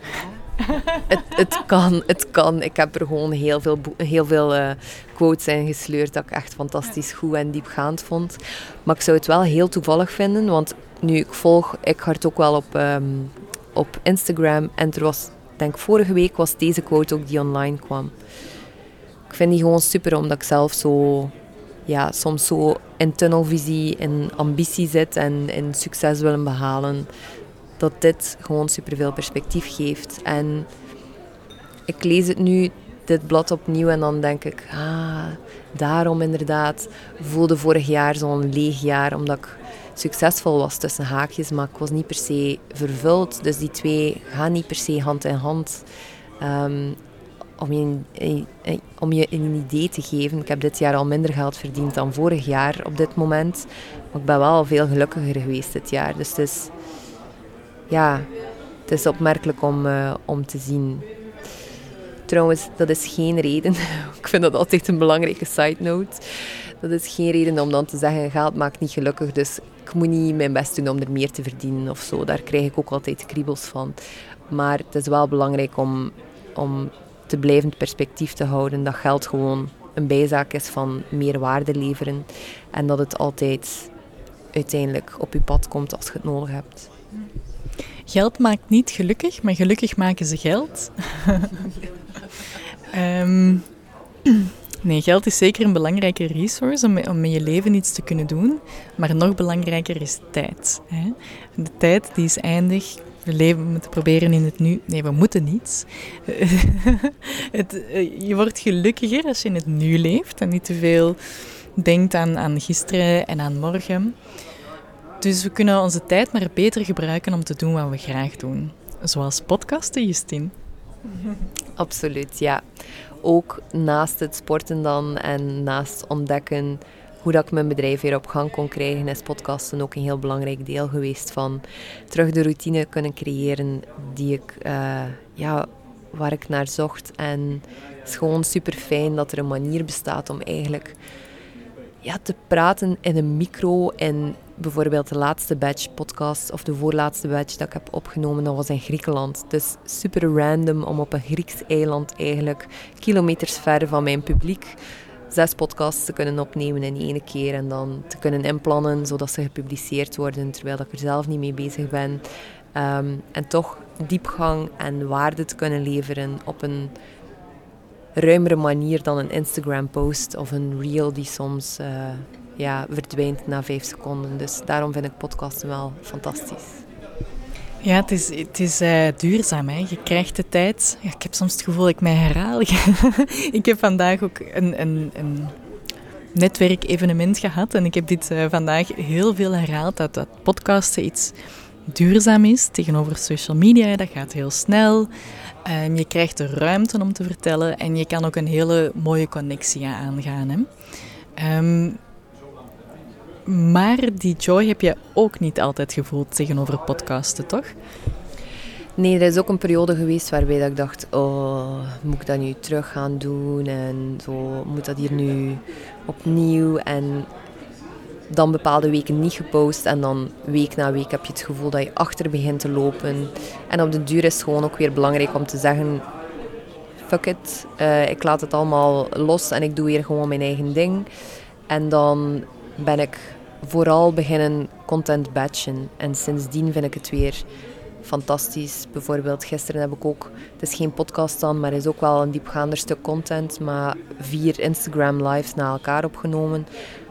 het, het, kan, het kan. Ik heb er gewoon heel veel, heel veel uh, quotes in gesleurd dat ik echt fantastisch goed en diepgaand vond. Maar ik zou het wel heel toevallig vinden, want nu ik volg Eckhart ook wel op, um, op Instagram en er was, denk vorige week was deze quote ook die online kwam. Ik vind die gewoon super, omdat ik zelf zo ja, soms zo in tunnelvisie, in ambitie zit en in succes willen behalen, dat dit gewoon superveel perspectief geeft. En ik lees het nu, dit blad opnieuw, en dan denk ik, ah, daarom inderdaad voelde vorig jaar zo'n leeg jaar, omdat ik succesvol was tussen haakjes, maar ik was niet per se vervuld. Dus die twee gaan niet per se hand in hand. Um, om je, om je een idee te geven, ik heb dit jaar al minder geld verdiend dan vorig jaar op dit moment. Maar ik ben wel veel gelukkiger geweest dit jaar. Dus het is, ja, het is opmerkelijk om, uh, om te zien. Trouwens, dat is geen reden. ik vind dat altijd een belangrijke side note. Dat is geen reden om dan te zeggen, geld maakt niet gelukkig, dus moet niet mijn best doen om er meer te verdienen of zo. Daar krijg ik ook altijd kriebels van. Maar het is wel belangrijk om, om te blijvend perspectief te houden dat geld gewoon een bijzaak is van meer waarde leveren en dat het altijd uiteindelijk op je pad komt als je het nodig hebt.
Geld maakt niet gelukkig, maar gelukkig maken ze geld. um, nee, geld is zeker een belangrijke resource om, om in je leven iets te kunnen doen. Maar nog belangrijker is tijd. Hè? De tijd die is eindig, we leven, moeten proberen in het nu. Nee, we moeten niet. het, eh, je wordt gelukkiger als je in het nu leeft en niet te veel denkt aan, aan gisteren en aan morgen. Dus we kunnen onze tijd maar beter gebruiken om te doen wat we graag doen. Zoals podcasten, Justine.
Absoluut, ja. Ook naast het sporten dan en naast ontdekken hoe dat ik mijn bedrijf weer op gang kon krijgen, is podcasten ook een heel belangrijk deel geweest van terug de routine kunnen creëren die ik, uh, ja, waar ik naar zocht. En het is gewoon super fijn dat er een manier bestaat om eigenlijk ja, te praten in een micro. En bijvoorbeeld de laatste batch podcast of de voorlaatste batch dat ik heb opgenomen, dat was in Griekenland. Dus super random om op een Grieks eiland eigenlijk kilometers ver van mijn publiek zes podcasts te kunnen opnemen in één keer en dan te kunnen inplannen zodat ze gepubliceerd worden terwijl ik er zelf niet mee bezig ben. Ehm, en toch diepgang en waarde te kunnen leveren op een ruimere manier dan een Instagram-post of een reel die soms uh, ja, verdwijnt na vijf seconden. Dus daarom vind ik podcasten wel fantastisch.
Ja, het is, het is uh, duurzaam. Hè. Je krijgt de tijd. Ja, ik heb soms het gevoel dat ik mij herhaal. ik heb vandaag ook een, een, een netwerkevenement gehad. En ik heb dit uh, vandaag heel veel herhaald. Dat, dat podcasten iets duurzaam is tegenover social media. Dat gaat heel snel. Um, je krijgt de ruimte om te vertellen. En je kan ook een hele mooie connectie aangaan. Hè. Um, Maar die joy heb je ook niet altijd gevoeld tegenover podcasten, toch?
Nee, er is ook een periode geweest waarbij dat ik dacht, oh, moet ik dat nu terug gaan doen en zo, moet dat hier nu opnieuw en dan bepaalde weken niet gepost en dan week na week heb je het gevoel dat je achter begint te lopen. En op de duur is het gewoon ook weer belangrijk om te zeggen, fuck it, uh, ik laat het allemaal los en ik doe hier gewoon mijn eigen ding. En dan ben ik vooral beginnen content batchen en sindsdien vind ik het weer fantastisch. Bijvoorbeeld gisteren heb ik ook, het is geen podcast dan, maar is ook wel een diepgaander stuk content, maar vier Instagram lives na elkaar opgenomen.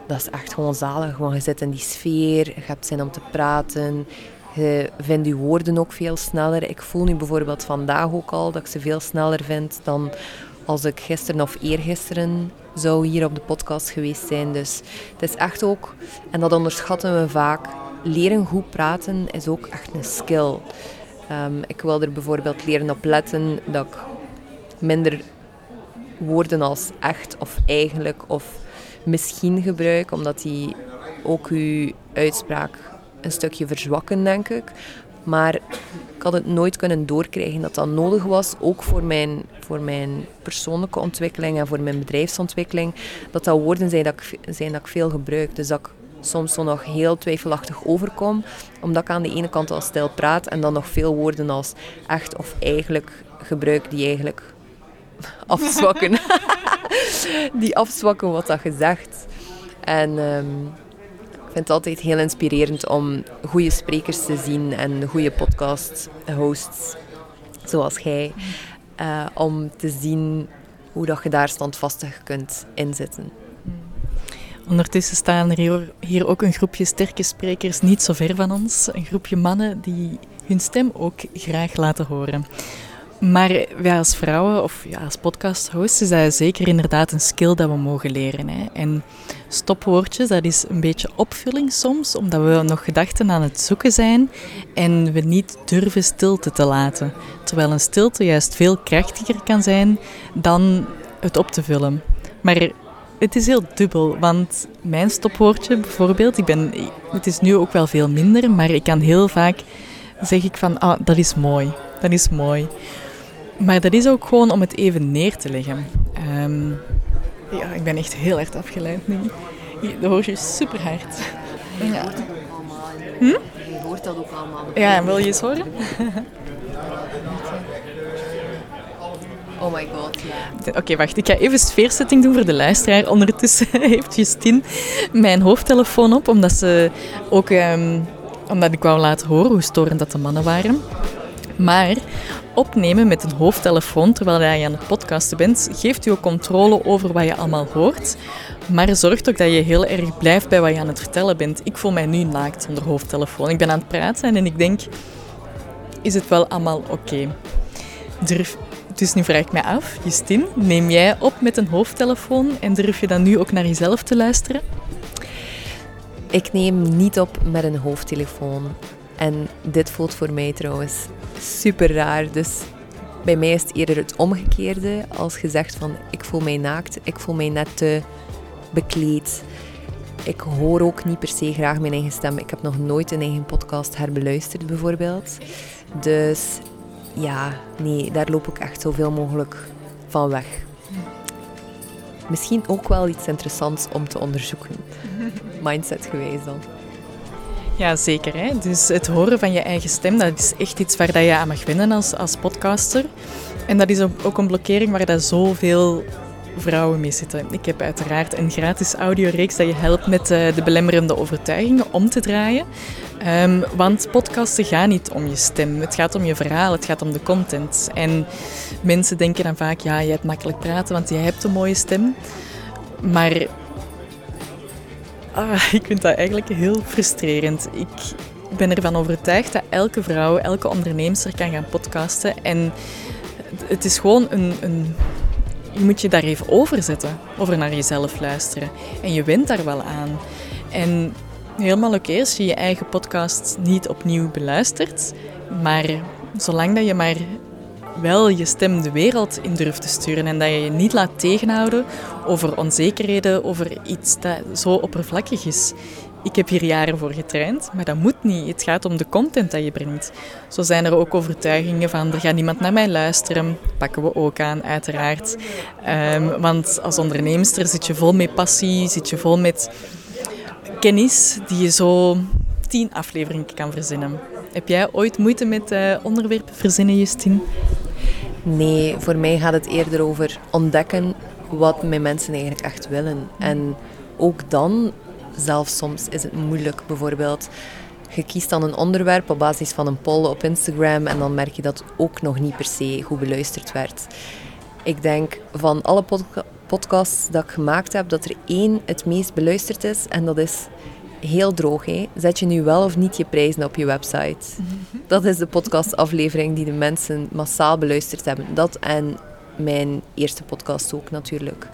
Dat is echt gewoon zalig, want je zit in die sfeer, je hebt zin om te praten, je vindt je woorden ook veel sneller. Ik voel nu bijvoorbeeld vandaag ook al dat ik ze veel sneller vind dan als ik gisteren of eergisteren zou hier op de podcast geweest zijn. Dus het is echt ook, en dat onderschatten we vaak, leren goed praten is ook echt een skill. Um, ik wil er bijvoorbeeld leren op letten dat ik minder woorden als echt of eigenlijk of misschien gebruik, omdat die ook uw uitspraak een stukje verzwakken, denk ik. Maar had het nooit kunnen doorkrijgen dat dat nodig was, ook voor mijn, voor mijn persoonlijke ontwikkeling en voor mijn bedrijfsontwikkeling. Dat dat woorden zijn dat ik, zijn dat ik veel gebruik. Dus dat ik soms zo nog heel twijfelachtig overkom, omdat ik aan de ene kant al stijl praat en dan nog veel woorden als echt of eigenlijk gebruik die eigenlijk afzwakken. die afzwakken wat dat gezegd. En ik vind het altijd heel inspirerend om goede sprekers te zien en goede podcast-hosts zoals jij. Uh, om te zien hoe dat je daar standvastig kunt inzetten.
Ondertussen staan er hier, ook een groepje sterke sprekers niet zo ver van ons. Een groepje mannen die hun stem ook graag laten horen. Maar wij als vrouwen of ja, als podcast-hosts is dat zeker inderdaad een skill dat we mogen leren. Hè. En stopwoordjes, dat is een beetje opvulling soms, omdat we nog gedachten aan het zoeken zijn en we niet durven stilte te laten. Terwijl een stilte juist veel krachtiger kan zijn dan het op te vullen. Maar het is heel dubbel, want mijn stopwoordje bijvoorbeeld, ik ben, het is nu ook wel veel minder, maar ik kan heel vaak zeg ik van, ah, dat is mooi, dat is mooi. Maar dat is ook gewoon om het even neer te leggen. Um, ja, ik ben echt heel erg afgeleid nu. De hoor je super hard.
Allemaal. Hm? Je hoort dat ook allemaal.
Ja, wil je eens horen?
Oh my god, ja.
Oké, wacht. Ik ga even sfeersetting doen voor de luisteraar. Ondertussen heeft Justine mijn hoofdtelefoon op, omdat ze ook... Um, omdat ik wou laten horen hoe storend dat de mannen waren. Maar opnemen met een hoofdtelefoon terwijl je aan het podcasten bent, geeft je controle over wat je allemaal hoort. Maar zorgt ook dat je heel erg blijft bij wat je aan het vertellen bent. Ik voel mij nu naakt zonder hoofdtelefoon. Ik ben aan het praten en ik denk, is het wel allemaal oké? Dus nu vraag ik mij af, Justine, neem jij op met een hoofdtelefoon en durf je dan nu ook naar jezelf te luisteren?
Ik neem niet op met een hoofdtelefoon. En dit voelt voor mij trouwens super raar. Dus bij mij is het eerder het omgekeerde. Als je zegt van ik voel mij naakt, ik voel mij net te bekleed. Ik hoor ook niet per se graag mijn eigen stem. Ik heb nog nooit een eigen podcast herbeluisterd bijvoorbeeld. Dus ja, nee, daar loop ik echt zoveel mogelijk van weg. Misschien ook wel iets interessants om te onderzoeken. Mindset geweest dan.
Ja, zeker. Hè? Dus het horen van je eigen stem, dat is echt iets waar je aan mag winnen als, als podcaster. En dat is ook een blokkering waar dat zoveel vrouwen mee zitten. Ik heb uiteraard een gratis audioreeks dat je helpt met eh, de belemmerende overtuigingen om te draaien. Um, want podcasten gaan niet om je stem. Het gaat om je verhaal, het gaat om de content. En mensen denken dan vaak, ja, je hebt makkelijk praten, want je hebt een mooie stem. Maar ah, ik vind dat eigenlijk heel frustrerend. Ik ben ervan overtuigd dat elke vrouw, elke onderneemster kan gaan podcasten. En het is gewoon een, een je moet je daar even over zetten, over naar jezelf luisteren. En je wint daar wel aan. En helemaal oké als je je eigen podcast niet opnieuw beluistert, maar zolang dat je maar wel je stem de wereld in durft te sturen en dat je je niet laat tegenhouden over onzekerheden, over iets dat zo oppervlakkig is. ik heb hier jaren voor getraind, maar dat moet niet. Het gaat om de content dat je brengt. Zo zijn er ook overtuigingen van, er gaat niemand naar mij luisteren. Pakken we ook aan, uiteraard. Um, want als onderneemster zit je vol met passie, zit je vol met kennis die je zo tien afleveringen kan verzinnen. Heb jij ooit moeite met uh, onderwerpen verzinnen, Justine?
Nee, voor mij gaat het eerder over ontdekken wat mijn mensen eigenlijk echt willen. En ook dan, zelfs soms is het moeilijk. Bijvoorbeeld, je kiest dan een onderwerp op basis van een poll op Instagram en dan merk je dat ook nog niet per se goed beluisterd werd. Ik denk van alle podcasts dat ik gemaakt heb, dat er één het meest beluisterd is en dat is heel droog. Hè? Zet je nu wel of niet je prijzen op je website? Dat is de podcastaflevering die de mensen massaal beluisterd hebben. Dat en mijn eerste podcast ook natuurlijk.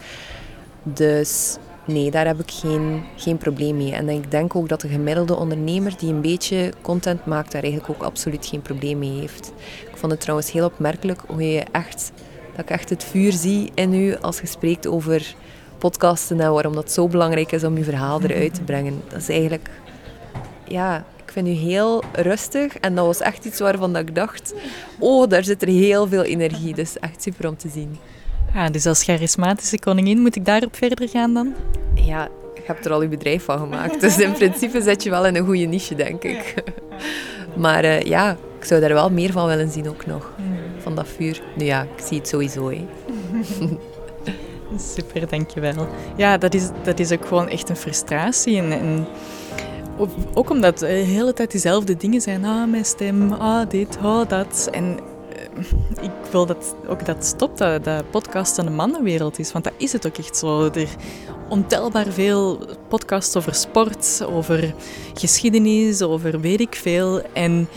Dus nee, daar heb ik geen, geen probleem mee. En ik denk ook dat de gemiddelde ondernemer die een beetje content maakt, daar eigenlijk ook absoluut geen probleem mee heeft. Ik vond het trouwens heel opmerkelijk hoe je echt, dat ik echt het vuur zie in u als je spreekt over podcasten en waarom dat zo belangrijk is om je verhaal eruit te brengen. Dat is eigenlijk, ja, ik vind u heel rustig en dat was echt iets waarvan dat ik dacht, oh, daar zit er heel veel energie. Dus echt super om te zien.
Ja, dus als charismatische koningin moet ik daarop verder gaan dan?
Ja, je hebt er al je bedrijf van gemaakt. Dus in principe zit je wel in een goede niche, denk ik. Maar uh, ja, ik zou daar wel meer van willen zien ook nog. Van dat vuur. Nu ja, ik zie het sowieso. Hè.
Super, dankjewel. Ja, dat is, dat is ook gewoon echt een frustratie. En, en ook omdat de hele tijd diezelfde dingen zijn. Ah, mijn stem, ah, dit, ah, dat. En eh, ik wil dat ook dat stopt, dat, dat podcast een mannenwereld is. Want dat is het ook echt zo. Er ontelbaar veel podcasts over sport, over geschiedenis, over weet ik veel. En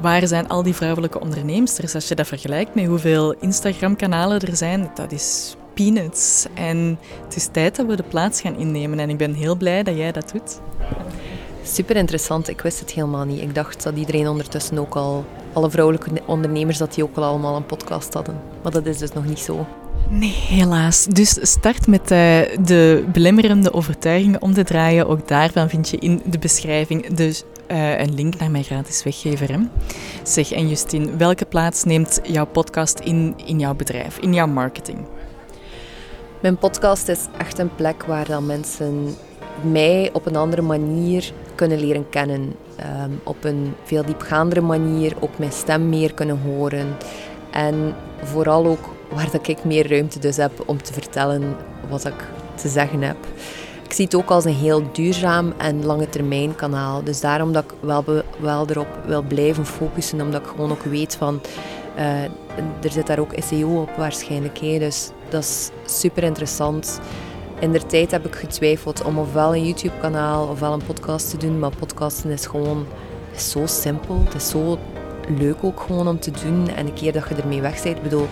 waar zijn al die vrouwelijke onderneemsters? Als je dat vergelijkt met hoeveel Instagram-kanalen er zijn, dat is peanuts. En het is tijd dat we de plaats gaan innemen. En ik ben heel blij dat jij dat doet.
Super interessant. Ik wist het helemaal niet. Ik dacht dat iedereen ondertussen ook al, alle vrouwelijke ondernemers, dat die ook al allemaal een podcast hadden. Maar dat is dus nog niet zo.
Nee, helaas. Dus start met uh, de belemmerende overtuigingen om te draaien. Ook daarvan vind je in de beschrijving dus, uh, een link naar mijn gratis weggever. Hè? Zeg, en Justine, welke plaats neemt jouw podcast in in jouw bedrijf, in jouw marketing?
Mijn podcast is echt een plek waar dan mensen mij op een andere manier kunnen leren kennen. Ehm, op een veel diepgaandere manier ook mijn stem meer kunnen horen. En vooral ook waar dat ik meer ruimte dus heb om te vertellen wat ik te zeggen heb. Ik zie het ook als een heel duurzaam en lange termijn kanaal. Dus daarom dat ik wel, wel erop wil blijven focussen, omdat ik gewoon ook weet van... Uh, er zit daar ook SEO op waarschijnlijk. Hè. Dus dat is super interessant. In der tijd heb ik getwijfeld om ofwel een YouTube-kanaal ofwel een podcast te doen. Maar podcasten is gewoon is zo simpel. Het is zo leuk ook gewoon om te doen. En een keer dat je ermee weg bent, bedoel,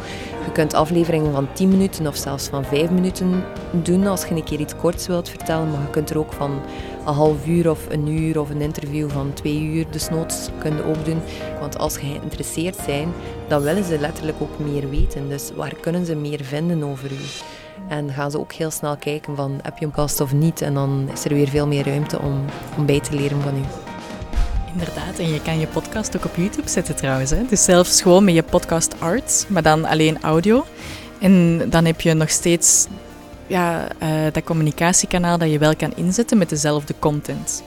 je kunt afleveringen van 10 minuten of zelfs van 5 minuten doen als je een keer iets korts wilt vertellen. Maar je kunt er ook van een half uur of een uur of een interview van twee uur desnoods kunnen ook doen. Want als je geïnteresseerd zijn, dan willen ze letterlijk ook meer weten. Dus waar kunnen ze meer vinden over u? En gaan ze ook heel snel kijken van heb je een podcast of niet. En dan is er weer veel meer ruimte om, om bij te leren van u.
Inderdaad, en je kan je podcast ook op YouTube zetten trouwens. Hè? Dus zelfs gewoon met je podcast arts, maar dan alleen audio. En dan heb je nog steeds ja, uh, dat communicatiekanaal dat je wel kan inzetten met dezelfde content.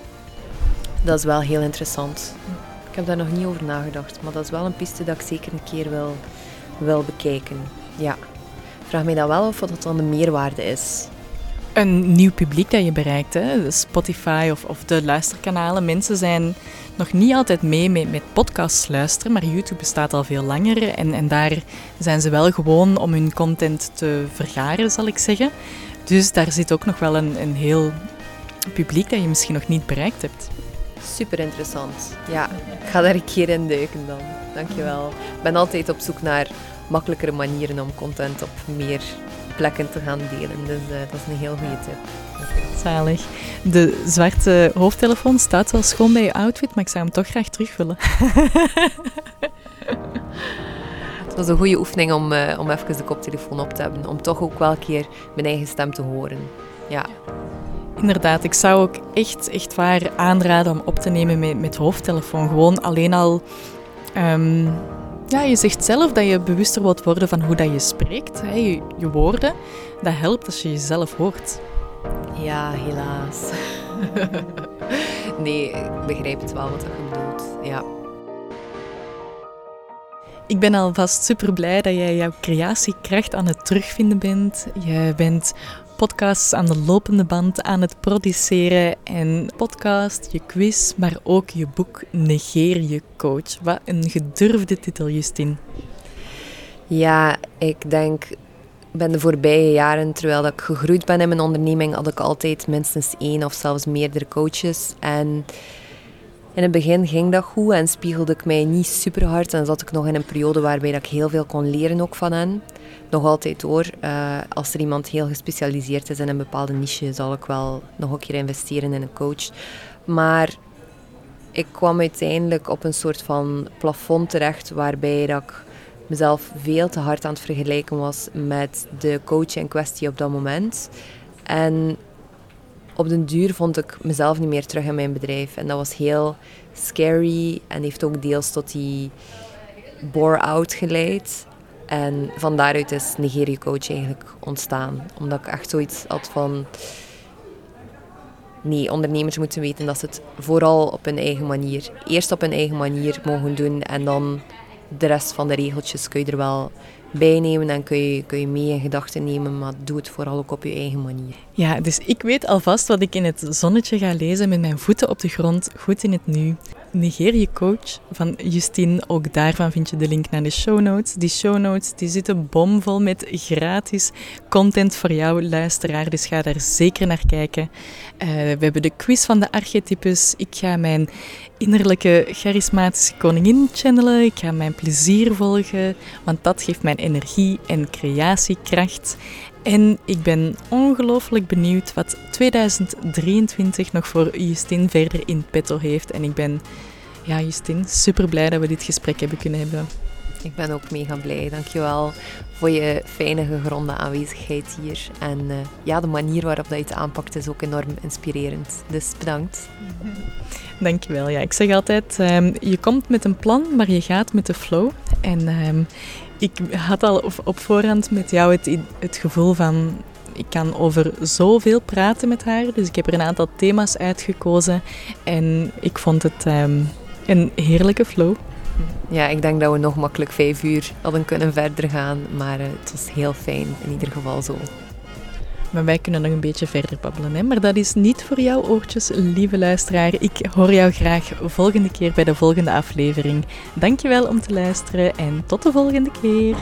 Dat is wel heel interessant. Ik heb daar nog niet over nagedacht, maar dat is wel een piste dat ik zeker een keer wil, wil bekijken. Ja. Vraag mij dan wel wat dat dan de meerwaarde is
een nieuw publiek dat je bereikt. Hè. Spotify of, of de luisterkanalen. Mensen zijn nog niet altijd mee met, met podcasts luisteren, maar YouTube bestaat al veel langer. En, en daar zijn ze wel gewoon om hun content te vergaren, zal ik zeggen. Dus daar zit ook nog wel een, een heel publiek dat je misschien nog niet bereikt hebt.
Super interessant. Ja, ik ga daar een keer in duiken dan. Dankjewel. Ik ben altijd op zoek naar makkelijkere manieren om content op meer plekken te gaan delen. Dus uh, dat is een heel goede tip.
Zalig. De zwarte hoofdtelefoon staat wel schoon bij je outfit, maar ik zou hem toch graag terug willen.
Het was een goede oefening om, uh, om even de koptelefoon op te hebben. Om toch ook wel een keer mijn eigen stem te horen. Ja.
Inderdaad, ik zou ook echt, echt waar aanraden om op te nemen met, met hoofdtelefoon. Gewoon alleen al... ehm, ja, je zegt zelf dat je bewuster wilt worden van hoe dat je spreekt. Hè, je, je woorden. Dat helpt als je jezelf hoort.
Ja, helaas. nee, ik begrijp het wel wat je bedoelt. Ja.
Ik ben alvast super blij dat jij jouw creatiekracht aan het terugvinden bent. Je bent podcasts aan de lopende band aan het produceren. En podcast, je quiz, maar ook je boek Negeer je coach. Wat een gedurfde titel, Justin.
Ja, ik denk, ben de voorbije jaren, terwijl ik gegroeid ben in mijn onderneming, had ik altijd minstens één of zelfs meerdere coaches. En in het begin ging dat goed en spiegelde ik mij niet super hard. En zat ik nog in een periode waarbij dat ik heel veel kon leren ook van hen. Nog altijd hoor. Eh, als er iemand heel gespecialiseerd is in een bepaalde niche, zal ik wel nog een keer investeren in een coach. Maar ik kwam uiteindelijk op een soort van plafond terecht waarbij dat ik mezelf veel te hard aan het vergelijken was met de coach in kwestie op dat moment. En op den duur vond ik mezelf niet meer terug in mijn bedrijf. En dat was heel scary en heeft ook deels tot die bore-out geleid. En van daaruit is Nigeria Coach eigenlijk ontstaan. Omdat ik echt zoiets had van... Nee, ondernemers moeten weten dat ze het vooral op hun eigen manier... Eerst op hun eigen manier mogen doen en dan de rest van de regeltjes kun je er wel bijnemen en kun je, kun je mee in gedachten nemen, maar doe het vooral ook op je eigen manier.
Ja, dus ik weet alvast wat ik in het zonnetje ga lezen met mijn voeten op de grond, goed in het nu. Je coach van Justine. Ook daarvan vind je de link naar de show notes. Die show notes die zitten bomvol met gratis content voor jou, luisteraar. Dus ga daar zeker naar kijken. Uh, we hebben de quiz van de archetypes. Ik ga mijn innerlijke charismatische koningin channelen. Ik ga mijn plezier volgen, want dat geeft mijn energie en creatiekracht. En ik ben ongelooflijk benieuwd wat 2023 nog voor Justin verder in petto heeft. En ik ben, ja, Justin, super blij dat we dit gesprek hebben kunnen hebben.
Ik ben ook mega blij. Dankjewel voor je fijne gegronde aanwezigheid hier. En uh, ja, de manier waarop dat je het aanpakt is ook enorm inspirerend. Dus bedankt.
Dankjewel. Ja, ik zeg altijd, um, je komt met een plan, maar je gaat met de flow. En um, ik had al op voorhand met jou het, gevoel van ik kan over zoveel praten met haar. Dus ik heb er een aantal thema's uitgekozen. En ik vond het um, een heerlijke flow.
Ja, ik denk dat we nog makkelijk vijf uur hadden kunnen verder gaan. Maar uh, het was heel fijn in ieder geval zo.
Maar wij kunnen nog een beetje verder babbelen. Hè? Maar dat is niet voor jouw oortjes, lieve luisteraar. Ik hoor jou graag volgende keer bij de volgende aflevering. Dankjewel om te luisteren en tot de volgende keer.